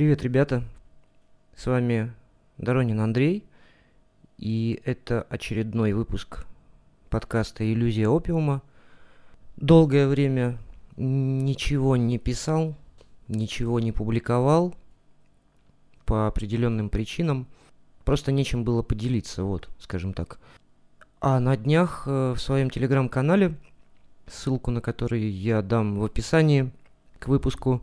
Привет, ребята! С вами Доронин Андрей, и это очередной выпуск подкаста «Иллюзия опиума». Долгое время ничего не писал, ничего не публиковал по определенным причинам. Просто нечем было поделиться, вот, скажем так. А на днях э, в своем телеграм-канале, ссылку на который я дам в описании к выпуску,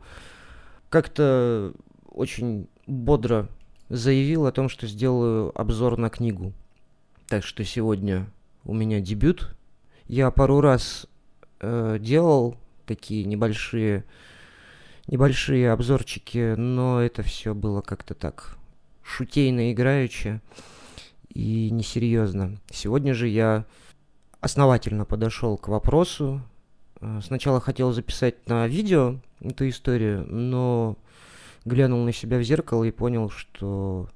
как-то очень бодро заявил о том, что сделаю обзор на книгу. Так что сегодня у меня дебют. Я пару раз э, делал такие небольшие, небольшие обзорчики, но это все было как-то так шутейно играючи и несерьезно. Сегодня же я основательно подошел к вопросу. Э, сначала хотел записать на видео эту историю, но глянул на себя в зеркало и понял, что,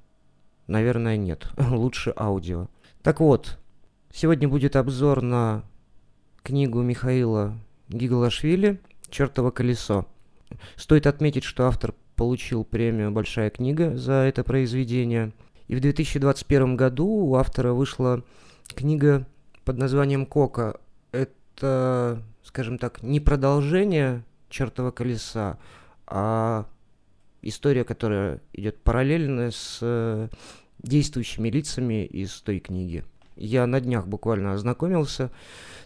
наверное, нет. Лучше аудио. Так вот, сегодня будет обзор на книгу Михаила Гигалашвили «Чертово колесо». Стоит отметить, что автор получил премию «Большая книга» за это произведение. И в 2021 году у автора вышла книга под названием «Кока». Это, скажем так, не продолжение «Чертова колеса», а история, которая идет параллельно с э, действующими лицами из той книги. Я на днях буквально ознакомился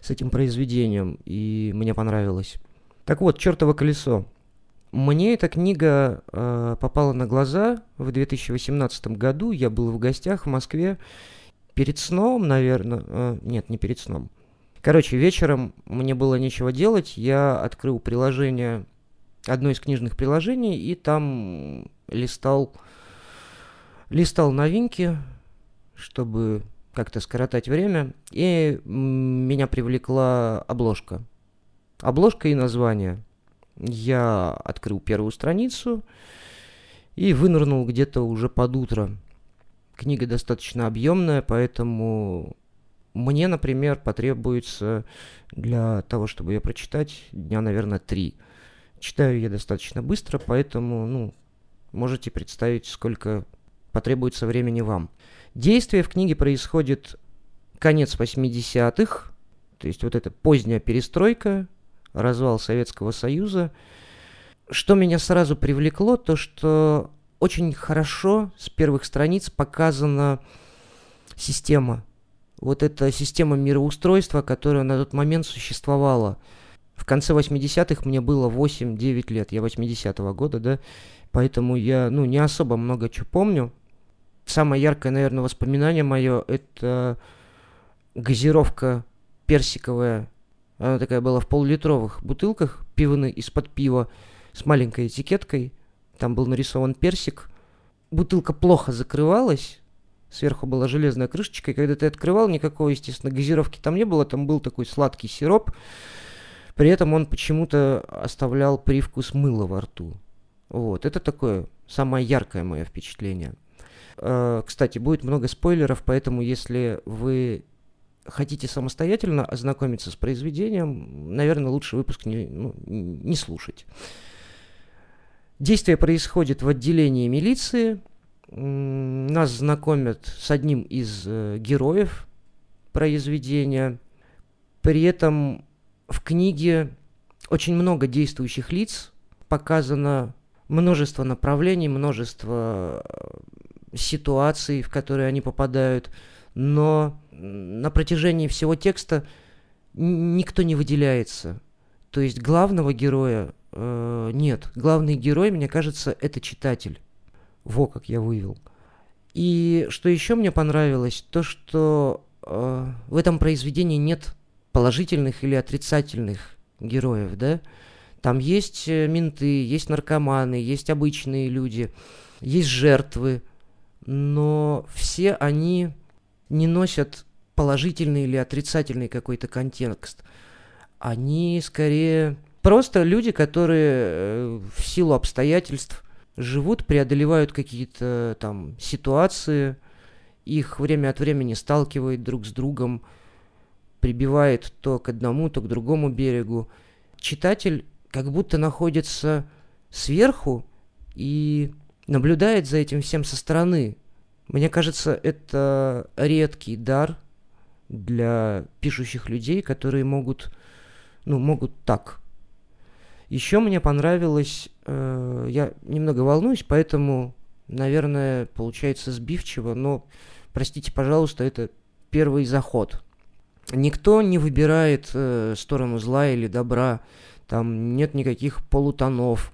с этим произведением, и мне понравилось. Так вот, «Чертово колесо». Мне эта книга э, попала на глаза в 2018 году. Я был в гостях в Москве перед сном, наверное. Э, нет, не перед сном. Короче, вечером мне было нечего делать. Я открыл приложение одно из книжных приложений, и там листал, листал новинки, чтобы как-то скоротать время, и меня привлекла обложка. Обложка и название. Я открыл первую страницу и вынырнул где-то уже под утро. Книга достаточно объемная, поэтому мне, например, потребуется для того, чтобы ее прочитать, дня, наверное, три – Читаю я достаточно быстро, поэтому, ну, можете представить, сколько потребуется времени вам. Действие в книге происходит конец 80-х, то есть вот эта поздняя перестройка, развал Советского Союза. Что меня сразу привлекло, то что очень хорошо с первых страниц показана система. Вот эта система мироустройства, которая на тот момент существовала – в конце 80-х мне было 8-9 лет, я 80-го года, да, поэтому я, ну, не особо много чего помню. Самое яркое, наверное, воспоминание мое – это газировка персиковая. Она такая была в полулитровых бутылках, пивны из-под пива с маленькой этикеткой. Там был нарисован персик. Бутылка плохо закрывалась, сверху была железная крышечка, и когда ты открывал, никакой, естественно, газировки там не было, там был такой сладкий сироп, при этом он почему-то оставлял привкус мыла во рту. Вот, это такое самое яркое мое впечатление. Э, кстати, будет много спойлеров, поэтому если вы хотите самостоятельно ознакомиться с произведением, наверное, лучше выпуск не, ну, не слушать. Действие происходит в отделении милиции. Нас знакомят с одним из э, героев произведения. При этом в книге очень много действующих лиц, показано множество направлений, множество э, ситуаций, в которые они попадают, но на протяжении всего текста никто не выделяется. То есть главного героя э, нет. Главный герой, мне кажется, это читатель. Во, как я вывел. И что еще мне понравилось, то что э, в этом произведении нет положительных или отрицательных героев, да? Там есть э, менты, есть наркоманы, есть обычные люди, есть жертвы, но все они не носят положительный или отрицательный какой-то контекст. Они скорее просто люди, которые э, в силу обстоятельств живут, преодолевают какие-то там ситуации, их время от времени сталкивает друг с другом, прибивает то к одному, то к другому берегу. Читатель как будто находится сверху и наблюдает за этим всем со стороны. Мне кажется, это редкий дар для пишущих людей, которые могут, ну, могут так. Еще мне понравилось, э, я немного волнуюсь, поэтому, наверное, получается сбивчиво, но, простите, пожалуйста, это первый заход. Никто не выбирает э, сторону зла или добра, там нет никаких полутонов.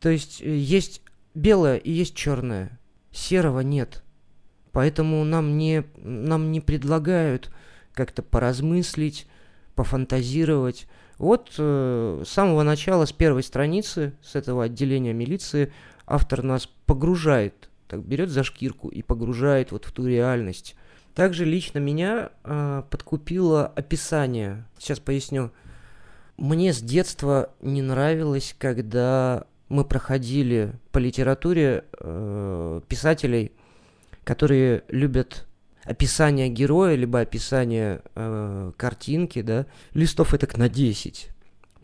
То есть э, есть белое и есть черное, серого нет. Поэтому нам не, нам не предлагают как-то поразмыслить, пофантазировать. Вот э, с самого начала, с первой страницы, с этого отделения милиции, автор нас погружает, так берет за шкирку и погружает вот в ту реальность. Также лично меня э, подкупило описание. Сейчас поясню. Мне с детства не нравилось, когда мы проходили по литературе э, писателей, которые любят описание героя, либо описание э, картинки, да, листов это на 10.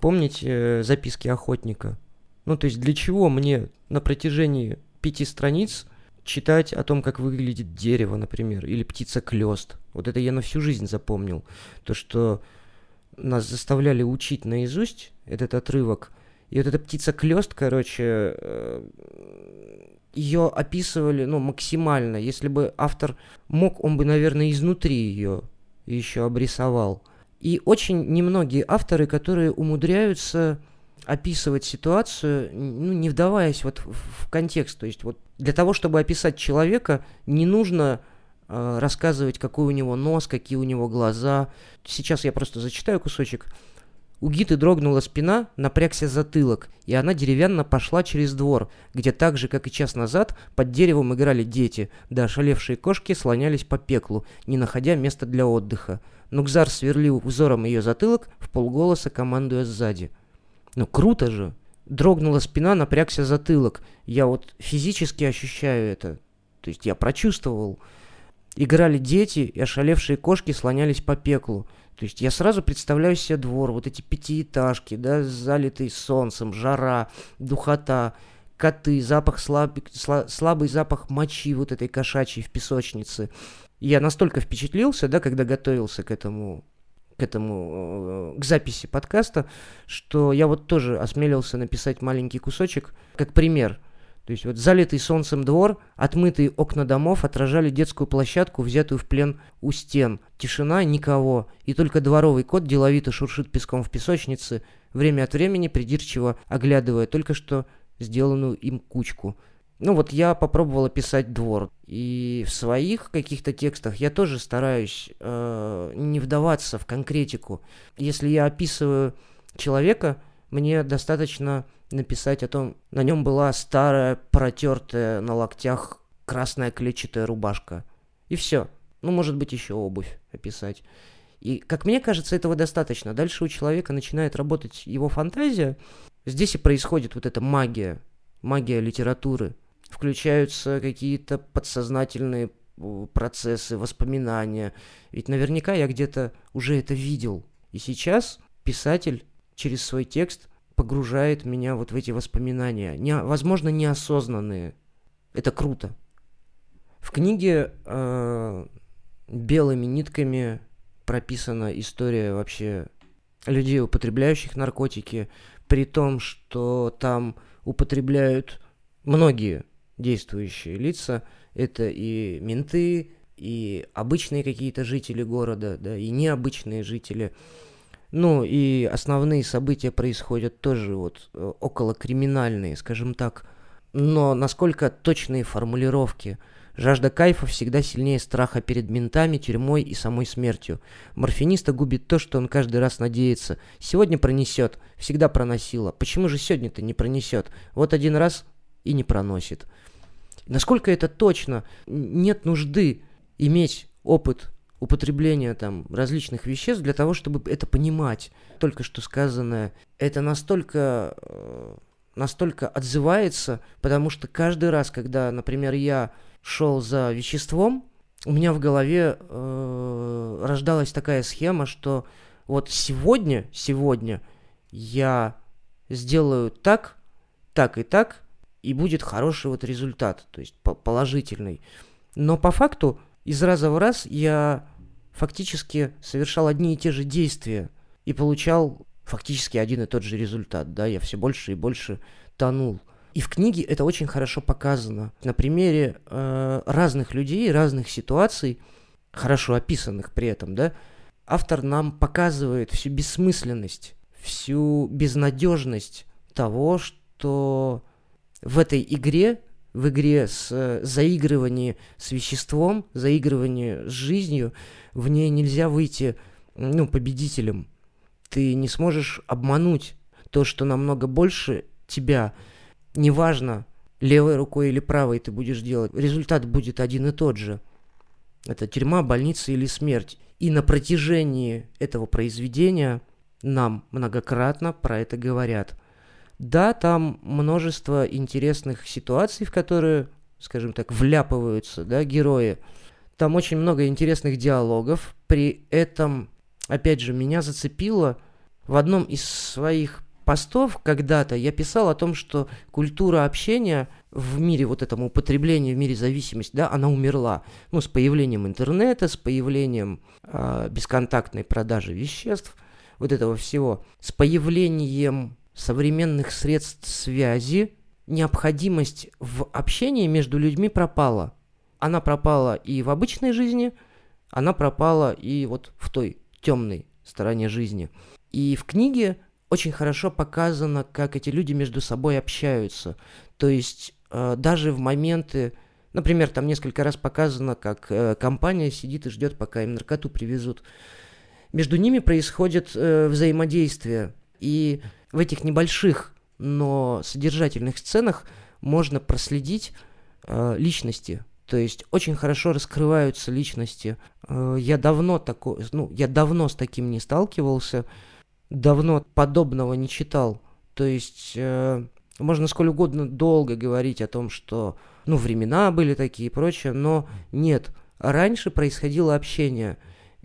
Помните э, записки охотника? Ну, то есть для чего мне на протяжении пяти страниц читать о том, как выглядит дерево, например, или птица клёст. Вот это я на всю жизнь запомнил. То, что нас заставляли учить наизусть этот отрывок. И вот эта птица клёст, короче, э, ее описывали, ну, максимально. Если бы автор мог, он бы, наверное, изнутри ее еще обрисовал. И очень немногие авторы, которые умудряются описывать ситуацию, ну, не вдаваясь вот в, контекст. То есть вот для того, чтобы описать человека, не нужно э, рассказывать, какой у него нос, какие у него глаза. Сейчас я просто зачитаю кусочек. У Гиты дрогнула спина, напрягся затылок, и она деревянно пошла через двор, где так же, как и час назад, под деревом играли дети, да ошалевшие кошки слонялись по пеклу, не находя места для отдыха. Нукзар сверлил взором ее затылок, в полголоса командуя сзади. «Ну круто же!» Дрогнула спина, напрягся затылок. Я вот физически ощущаю это. То есть я прочувствовал. Играли дети, и ошалевшие кошки слонялись по пеклу. То есть я сразу представляю себе двор, вот эти пятиэтажки, да, залитые солнцем, жара, духота, коты, запах слабый, слабый запах мочи вот этой кошачьей в песочнице. Я настолько впечатлился, да, когда готовился к этому к этому, э, к записи подкаста, что я вот тоже осмелился написать маленький кусочек, как пример – то есть вот залитый солнцем двор, отмытые окна домов отражали детскую площадку, взятую в плен у стен. Тишина, никого, и только дворовый кот деловито шуршит песком в песочнице, время от времени придирчиво оглядывая только что сделанную им кучку. Ну вот я попробовала писать двор, и в своих каких-то текстах я тоже стараюсь э, не вдаваться в конкретику. Если я описываю человека, мне достаточно написать о том, на нем была старая, протертая на локтях красная клетчатая рубашка. И все. Ну, может быть, еще обувь описать. И, как мне кажется, этого достаточно. Дальше у человека начинает работать его фантазия. Здесь и происходит вот эта магия, магия литературы. Включаются какие-то подсознательные процессы, воспоминания. Ведь наверняка я где-то уже это видел. И сейчас писатель через свой текст погружает меня вот в эти воспоминания, не, возможно, неосознанные. Это круто. В книге э, белыми нитками прописана история вообще людей, употребляющих наркотики, при том, что там употребляют многие действующие лица. Это и менты, и обычные какие-то жители города, да, и необычные жители. Ну и основные события происходят тоже вот э, около криминальные, скажем так. Но насколько точные формулировки? Жажда кайфа всегда сильнее страха перед ментами, тюрьмой и самой смертью. Морфиниста губит то, что он каждый раз надеется. Сегодня пронесет, всегда проносило. Почему же сегодня-то не пронесет? Вот один раз и не проносит. Насколько это точно? Нет нужды иметь опыт употребления там различных веществ для того, чтобы это понимать. Только что сказанное, это настолько, э, настолько отзывается, потому что каждый раз, когда, например, я шел за веществом, у меня в голове э, рождалась такая схема, что вот сегодня, сегодня я сделаю так, так и так, и будет хороший вот результат, то есть положительный. Но по факту из раза в раз я фактически совершал одни и те же действия и получал фактически один и тот же результат, да, я все больше и больше тонул. И в книге это очень хорошо показано. На примере э, разных людей, разных ситуаций, хорошо описанных при этом, да, автор нам показывает всю бессмысленность, всю безнадежность того, что в этой игре, в игре с э, заигрыванием с веществом, заигрыванием с жизнью, в ней нельзя выйти ну, победителем. Ты не сможешь обмануть то, что намного больше тебя – неважно, левой рукой или правой ты будешь делать, результат будет один и тот же. Это тюрьма, больница или смерть. И на протяжении этого произведения нам многократно про это говорят. Да, там множество интересных ситуаций, в которые, скажем так, вляпываются да, герои. Там очень много интересных диалогов. При этом, опять же, меня зацепило в одном из своих постов когда-то я писал о том, что культура общения в мире вот этому употребления, в мире зависимости, да, она умерла. Ну, с появлением интернета, с появлением э, бесконтактной продажи веществ, вот этого всего, с появлением современных средств связи, необходимость в общении между людьми пропала. Она пропала и в обычной жизни, она пропала и вот в той темной стороне жизни. И в книге очень хорошо показано, как эти люди между собой общаются. То есть э, даже в моменты, например, там несколько раз показано, как э, компания сидит и ждет, пока им наркоту привезут. Между ними происходит э, взаимодействие. И в этих небольших, но содержательных сценах можно проследить э, личности. То есть очень хорошо раскрываются личности. Э, я давно такой, ну, я давно с таким не сталкивался давно подобного не читал. То есть э, можно сколь угодно долго говорить о том, что ну, времена были такие и прочее, но нет. Раньше происходило общение.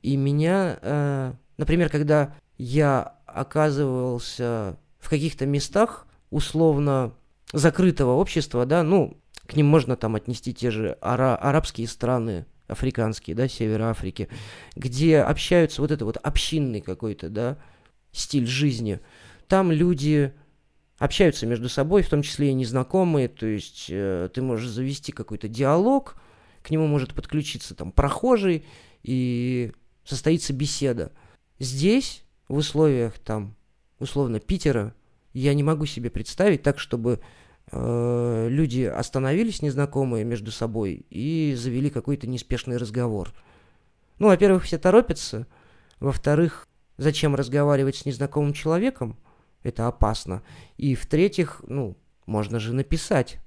И меня, э, например, когда я оказывался в каких-то местах условно закрытого общества, да, ну, к ним можно там отнести те же ара- арабские страны, африканские, да, севера Африки, где общаются вот это вот общинный какой-то, да, стиль жизни. Там люди общаются между собой, в том числе и незнакомые, то есть э, ты можешь завести какой-то диалог, к нему может подключиться там прохожий, и состоится беседа. Здесь, в условиях там, условно, Питера, я не могу себе представить так, чтобы э, люди остановились незнакомые между собой и завели какой-то неспешный разговор. Ну, во-первых, все торопятся, во-вторых, Зачем разговаривать с незнакомым человеком? Это опасно. И в-третьих, ну, можно же написать.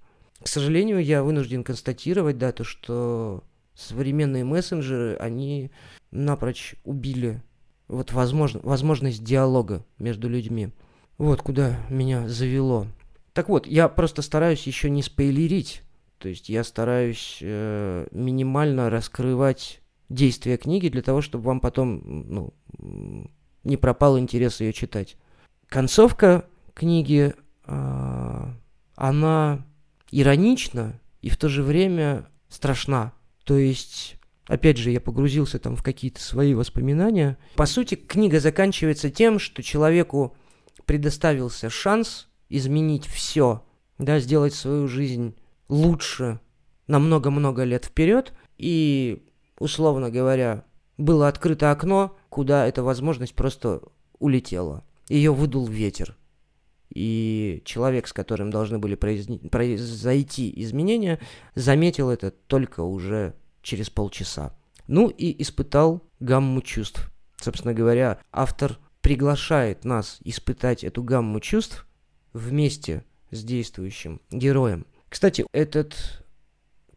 К сожалению, я вынужден констатировать, да, то, что современные мессенджеры, они напрочь убили вот возможно, возможность диалога между людьми. Вот куда меня завело. Так вот, я просто стараюсь еще не спойлерить. То есть я стараюсь э, минимально раскрывать действия книги для того, чтобы вам потом ну, не пропал интерес ее читать. Концовка книги, э, она иронична и в то же время страшна. То есть, опять же, я погрузился там в какие-то свои воспоминания. По сути, книга заканчивается тем, что человеку предоставился шанс изменить все, да, сделать свою жизнь лучше на много-много лет вперед. И, условно говоря, было открыто окно, куда эта возможность просто улетела. Ее выдул ветер. И человек, с которым должны были произойти изменения, заметил это только уже через полчаса. Ну и испытал гамму чувств. Собственно говоря, автор приглашает нас испытать эту гамму чувств вместе с действующим героем. Кстати, этот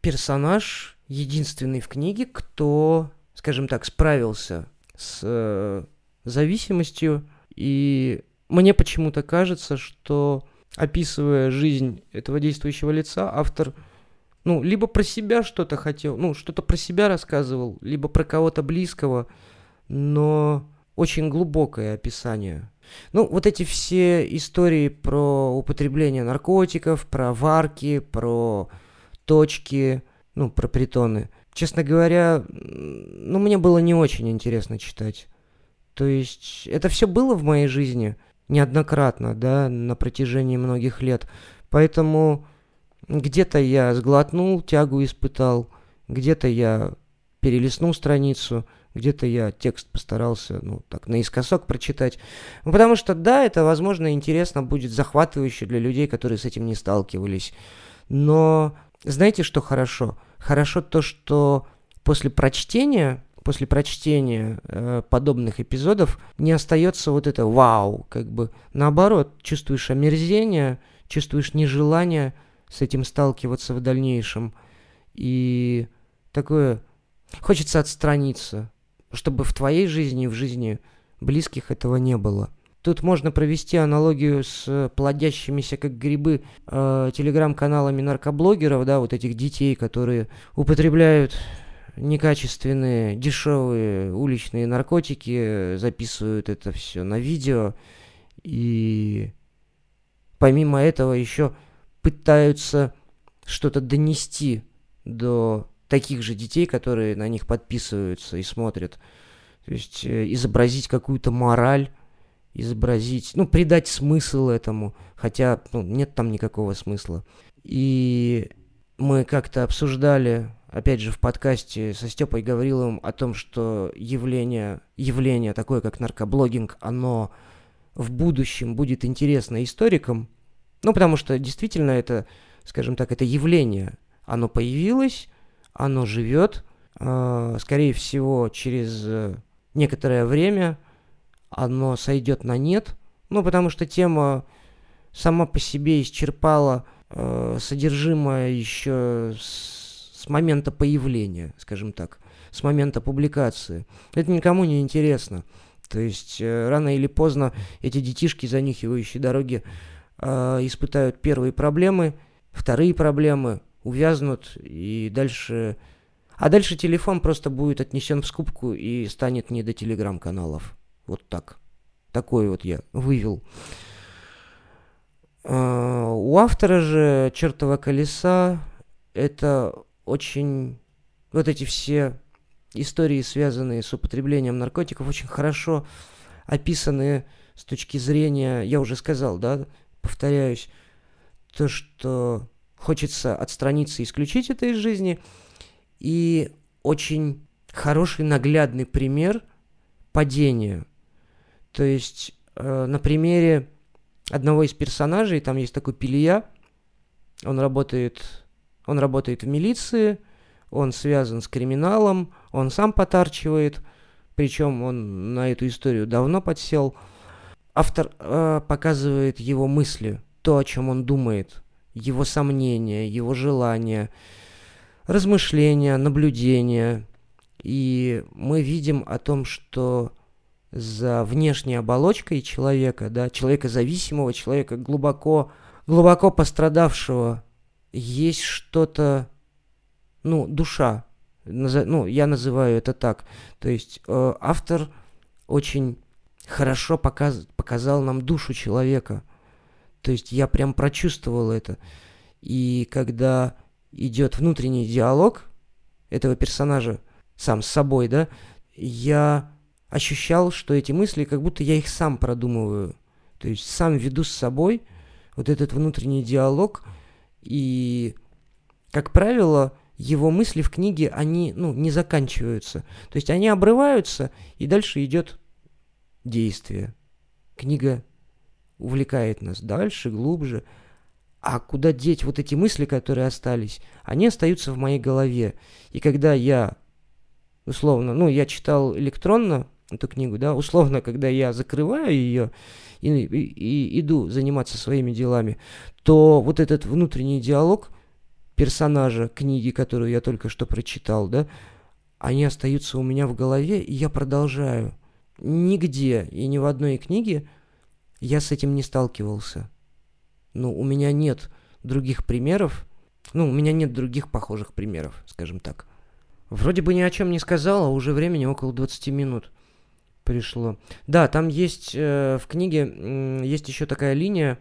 персонаж единственный в книге, кто скажем так, справился с э, зависимостью. И мне почему-то кажется, что описывая жизнь этого действующего лица, автор, ну, либо про себя что-то хотел, ну, что-то про себя рассказывал, либо про кого-то близкого, но очень глубокое описание. Ну, вот эти все истории про употребление наркотиков, про варки, про точки, ну, про притоны. Честно говоря, ну, мне было не очень интересно читать. То есть это все было в моей жизни неоднократно, да, на протяжении многих лет. Поэтому где-то я сглотнул, тягу испытал, где-то я перелистнул страницу, где-то я текст постарался, ну, так, наискосок прочитать. Ну, потому что, да, это, возможно, интересно будет, захватывающе для людей, которые с этим не сталкивались. Но знаете, что хорошо? Хорошо то, что после прочтения после прочтения э, подобных эпизодов не остается вот это вау, как бы наоборот, чувствуешь омерзение, чувствуешь нежелание с этим сталкиваться в дальнейшем. И такое хочется отстраниться, чтобы в твоей жизни и в жизни близких этого не было. Тут можно провести аналогию с плодящимися как грибы э, телеграм-каналами наркоблогеров, да, вот этих детей, которые употребляют некачественные, дешевые уличные наркотики, записывают это все на видео и помимо этого еще пытаются что-то донести до таких же детей, которые на них подписываются и смотрят. То есть э, изобразить какую-то мораль, изобразить, ну, придать смысл этому, хотя ну, нет там никакого смысла. И мы как-то обсуждали опять же, в подкасте со Степой Гавриловым о том, что явление, явление такое, как наркоблогинг, оно в будущем будет интересно историкам, ну, потому что действительно это, скажем так, это явление, оно появилось, оно живет, э, скорее всего, через э, некоторое время оно сойдет на нет, ну, потому что тема сама по себе исчерпала э, содержимое еще с с момента появления, скажем так, с момента публикации. Это никому не интересно. То есть э, рано или поздно эти детишки, занихивающие дороги, э, испытают первые проблемы, вторые проблемы, увязнут и дальше... А дальше телефон просто будет отнесен в скупку и станет не до телеграм-каналов. Вот так. Такой вот я вывел. Э, у автора же «Чертова колеса» это очень... Вот эти все истории, связанные с употреблением наркотиков, очень хорошо описаны с точки зрения, я уже сказал, да, повторяюсь, то, что хочется отстраниться и исключить это из жизни, и очень хороший наглядный пример падения. То есть э, на примере одного из персонажей, там есть такой Пилия, он работает он работает в милиции, он связан с криминалом, он сам потарчивает, причем он на эту историю давно подсел. Автор э, показывает его мысли, то, о чем он думает, его сомнения, его желания, размышления, наблюдения. И мы видим о том, что за внешней оболочкой человека, да, человека зависимого, человека глубоко, глубоко пострадавшего есть что-то, ну, душа, ну, я называю это так. То есть э, автор очень хорошо показ, показал нам душу человека. То есть я прям прочувствовал это. И когда идет внутренний диалог этого персонажа сам с собой, да, я ощущал, что эти мысли, как будто я их сам продумываю. То есть сам веду с собой вот этот внутренний диалог – и, как правило, его мысли в книге, они, ну, не заканчиваются. То есть они обрываются, и дальше идет действие. Книга увлекает нас дальше, глубже. А куда деть вот эти мысли, которые остались? Они остаются в моей голове. И когда я, условно, ну, я читал электронно эту книгу, да, условно, когда я закрываю ее, и, и, и иду заниматься своими делами, то вот этот внутренний диалог персонажа книги, которую я только что прочитал, да, они остаются у меня в голове, и я продолжаю. Нигде и ни в одной книге я с этим не сталкивался. Ну, у меня нет других примеров, ну, у меня нет других похожих примеров, скажем так. Вроде бы ни о чем не сказал, а уже времени около 20 минут. пришло. Да, там есть э, в книге э, есть еще такая линия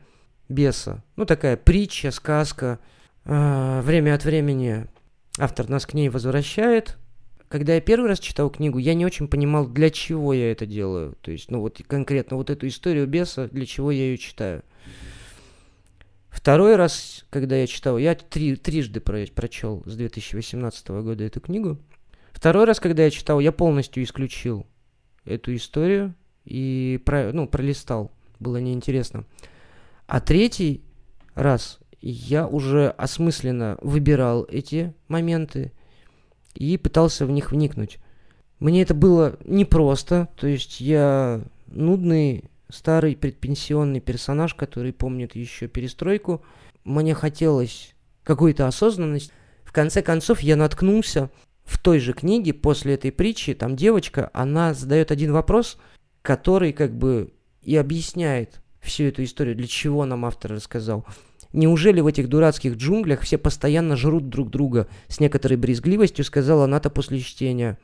беса. Ну, такая притча, сказка. Э, время от времени автор нас к ней возвращает. Когда я первый раз читал книгу, я не очень понимал, для чего я это делаю. То есть, ну вот конкретно вот эту историю беса, для чего я ее читаю. Второй раз, когда я читал, я три, трижды про, прочел с 2018 года эту книгу. Второй раз, когда я читал, я полностью исключил эту историю и про, ну, пролистал. Было неинтересно. А третий раз я уже осмысленно выбирал эти моменты и пытался в них вникнуть. Мне это было непросто, то есть я нудный старый предпенсионный персонаж, который помнит еще перестройку. Мне хотелось какой-то осознанность. В конце концов, я наткнулся в той же книге после этой притчи. Там девочка, она задает один вопрос, который как бы и объясняет всю эту историю, для чего нам автор рассказал. Неужели в этих дурацких джунглях все постоянно жрут друг друга? С некоторой брезгливостью сказала Ната после чтения.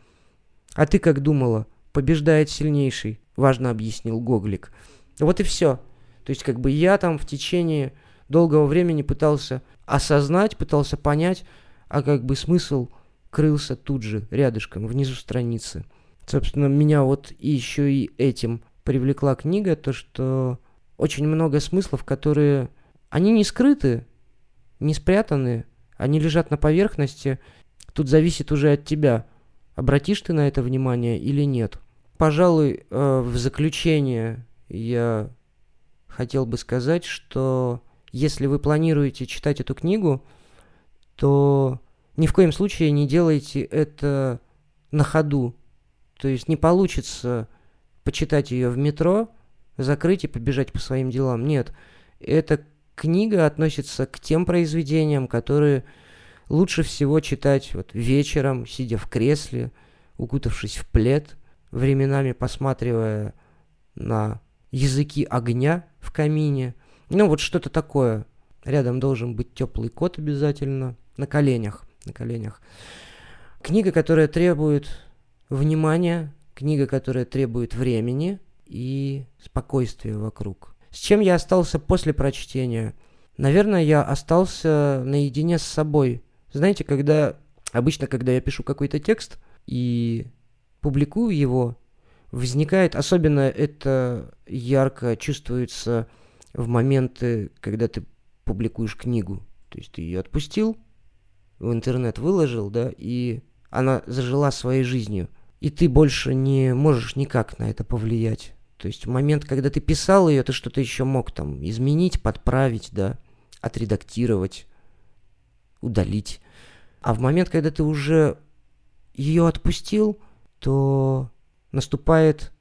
А ты как думала? Побеждает сильнейший важно объяснил Гоглик. Вот и все. То есть как бы я там в течение долгого времени пытался осознать, пытался понять, а как бы смысл крылся тут же, рядышком, внизу страницы. Собственно, меня вот еще и этим привлекла книга, то что очень много смыслов, которые... Они не скрыты, не спрятаны, они лежат на поверхности. Тут зависит уже от тебя, обратишь ты на это внимание или нет. Пожалуй, э, в заключение я хотел бы сказать, что если вы планируете читать эту книгу, то ни в коем случае не делайте это на ходу. То есть не получится почитать ее в метро, закрыть и побежать по своим делам. Нет, эта книга относится к тем произведениям, которые лучше всего читать вот вечером, сидя в кресле, укутавшись в плед – временами посматривая на языки огня в камине. Ну, вот что-то такое. Рядом должен быть теплый кот обязательно. На коленях. На коленях. Книга, которая требует внимания, книга, которая требует времени и спокойствия вокруг. С чем я остался после прочтения? Наверное, я остался наедине с собой. Знаете, когда обычно, когда я пишу какой-то текст и публикую его, возникает, особенно это ярко чувствуется в моменты, когда ты публикуешь книгу. То есть ты ее отпустил, в интернет выложил, да, и она зажила своей жизнью. И ты больше не можешь никак на это повлиять. То есть в момент, когда ты писал ее, ты что-то еще мог там изменить, подправить, да, отредактировать, удалить. А в момент, когда ты уже ее отпустил, то наступает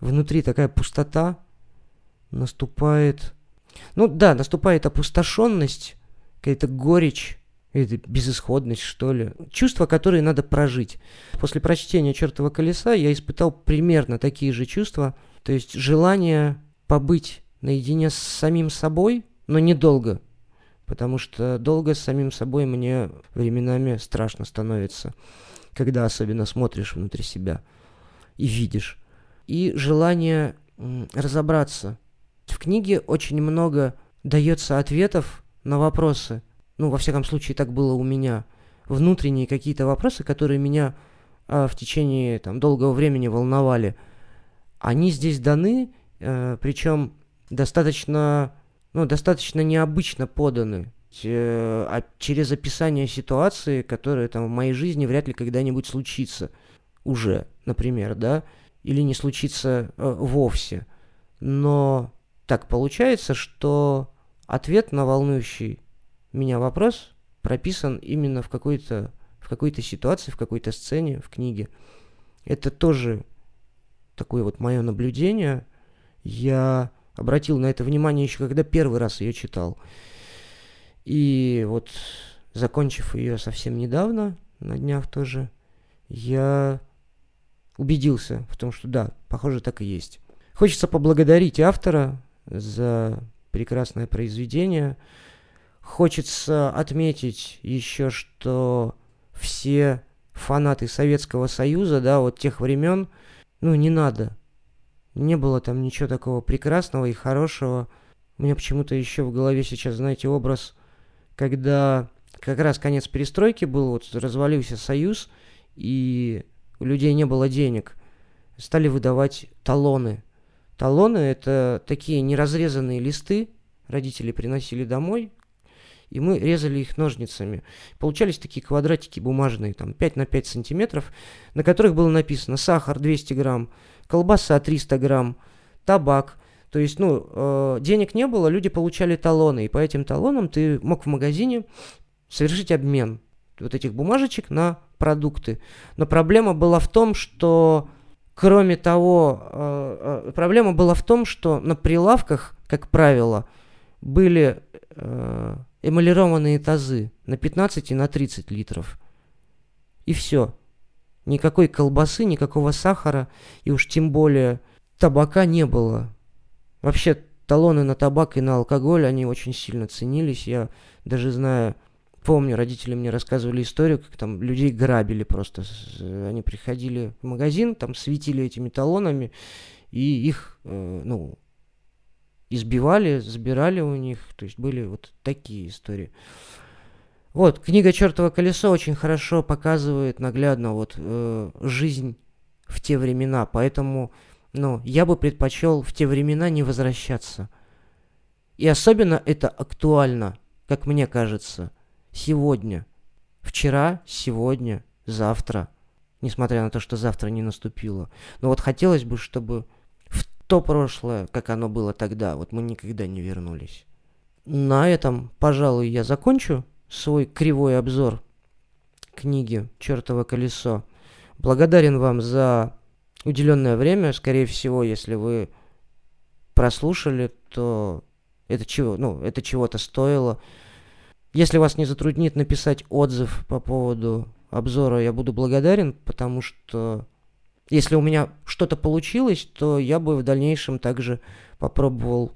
внутри такая пустота, наступает... Ну да, наступает опустошенность, какая-то горечь, какая-то безысходность, что ли. Чувства, которые надо прожить. После прочтения «Чертова колеса» я испытал примерно такие же чувства, то есть желание побыть наедине с самим собой, но недолго, потому что долго с самим собой мне временами страшно становится когда особенно смотришь внутри себя и видишь. И желание разобраться. В книге очень много дается ответов на вопросы. Ну, во всяком случае, так было у меня. Внутренние какие-то вопросы, которые меня а, в течение там, долгого времени волновали. Они здесь даны, э, причем достаточно, ну, достаточно необычно поданы. Э, а через описание ситуации, которая там в моей жизни вряд ли когда-нибудь случится уже, например, да, или не случится э, вовсе. Но так получается, что ответ на волнующий меня вопрос прописан именно в какой-то в какой-то ситуации, в какой-то сцене, в книге. Это тоже такое вот мое наблюдение. Я обратил на это внимание еще когда первый раз ее читал. И вот, закончив ее совсем недавно, на днях тоже, я убедился в том, что да, похоже, так и есть. Хочется поблагодарить автора за прекрасное произведение. Хочется отметить еще, что все фанаты Советского Союза, да, вот тех времен, ну, не надо Не было там ничего такого прекрасного и хорошего. У меня почему-то еще в голове сейчас, знаете, образ, когда как раз конец перестройки был, вот развалился Союз, и у людей не было денег. Стали выдавать талоны. Талоны – это такие неразрезанные листы, родители приносили домой, и мы резали их ножницами. Получались такие квадратики бумажные, там 5 на 5 сантиметров, на которых было написано сахар 200 грамм, колбаса 300 грамм, табак. То есть, ну, э, денег не было, люди получали талоны, и по этим талонам ты мог в магазине совершить обмен вот этих бумажечек на продукты. Но проблема была в том, что кроме того, э, э, проблема была в том, что на прилавках, как правило, были э, эмалированные тазы на 15 и на 30 литров. И все. Никакой колбасы, никакого сахара, и уж тем более табака не было. Вообще, талоны на табак и на алкоголь, они очень сильно ценились. Я даже знаю, помню, родители мне рассказывали историю, как там людей грабили просто. Они приходили в магазин, там светили этими талонами, и их, э, ну, избивали, забирали у них. То есть были вот такие истории. Вот, книга «Чертово колесо» очень хорошо показывает наглядно вот э, жизнь в те времена, поэтому, ну, я бы предпочел в те времена не возвращаться. И особенно это актуально, как мне кажется, сегодня. Вчера, сегодня, завтра. Несмотря на то, что завтра не наступило. Но вот хотелось бы, чтобы то прошлое, как оно было тогда, вот мы никогда не вернулись. На этом, пожалуй, я закончу свой кривой обзор книги «Чертово колесо». Благодарен вам за уделенное время. Скорее всего, если вы прослушали, то это, чего, ну, это чего-то стоило. Если вас не затруднит написать отзыв по поводу обзора, я буду благодарен, потому что если у меня что-то получилось, то я бы в дальнейшем также попробовал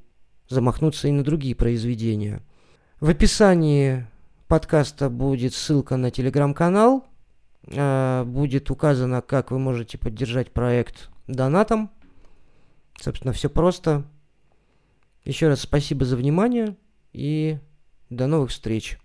замахнуться и на другие произведения. В описании подкаста будет ссылка на телеграм-канал. А, будет указано, как вы можете поддержать проект донатом. Собственно, все просто. Еще раз спасибо за внимание и до новых встреч.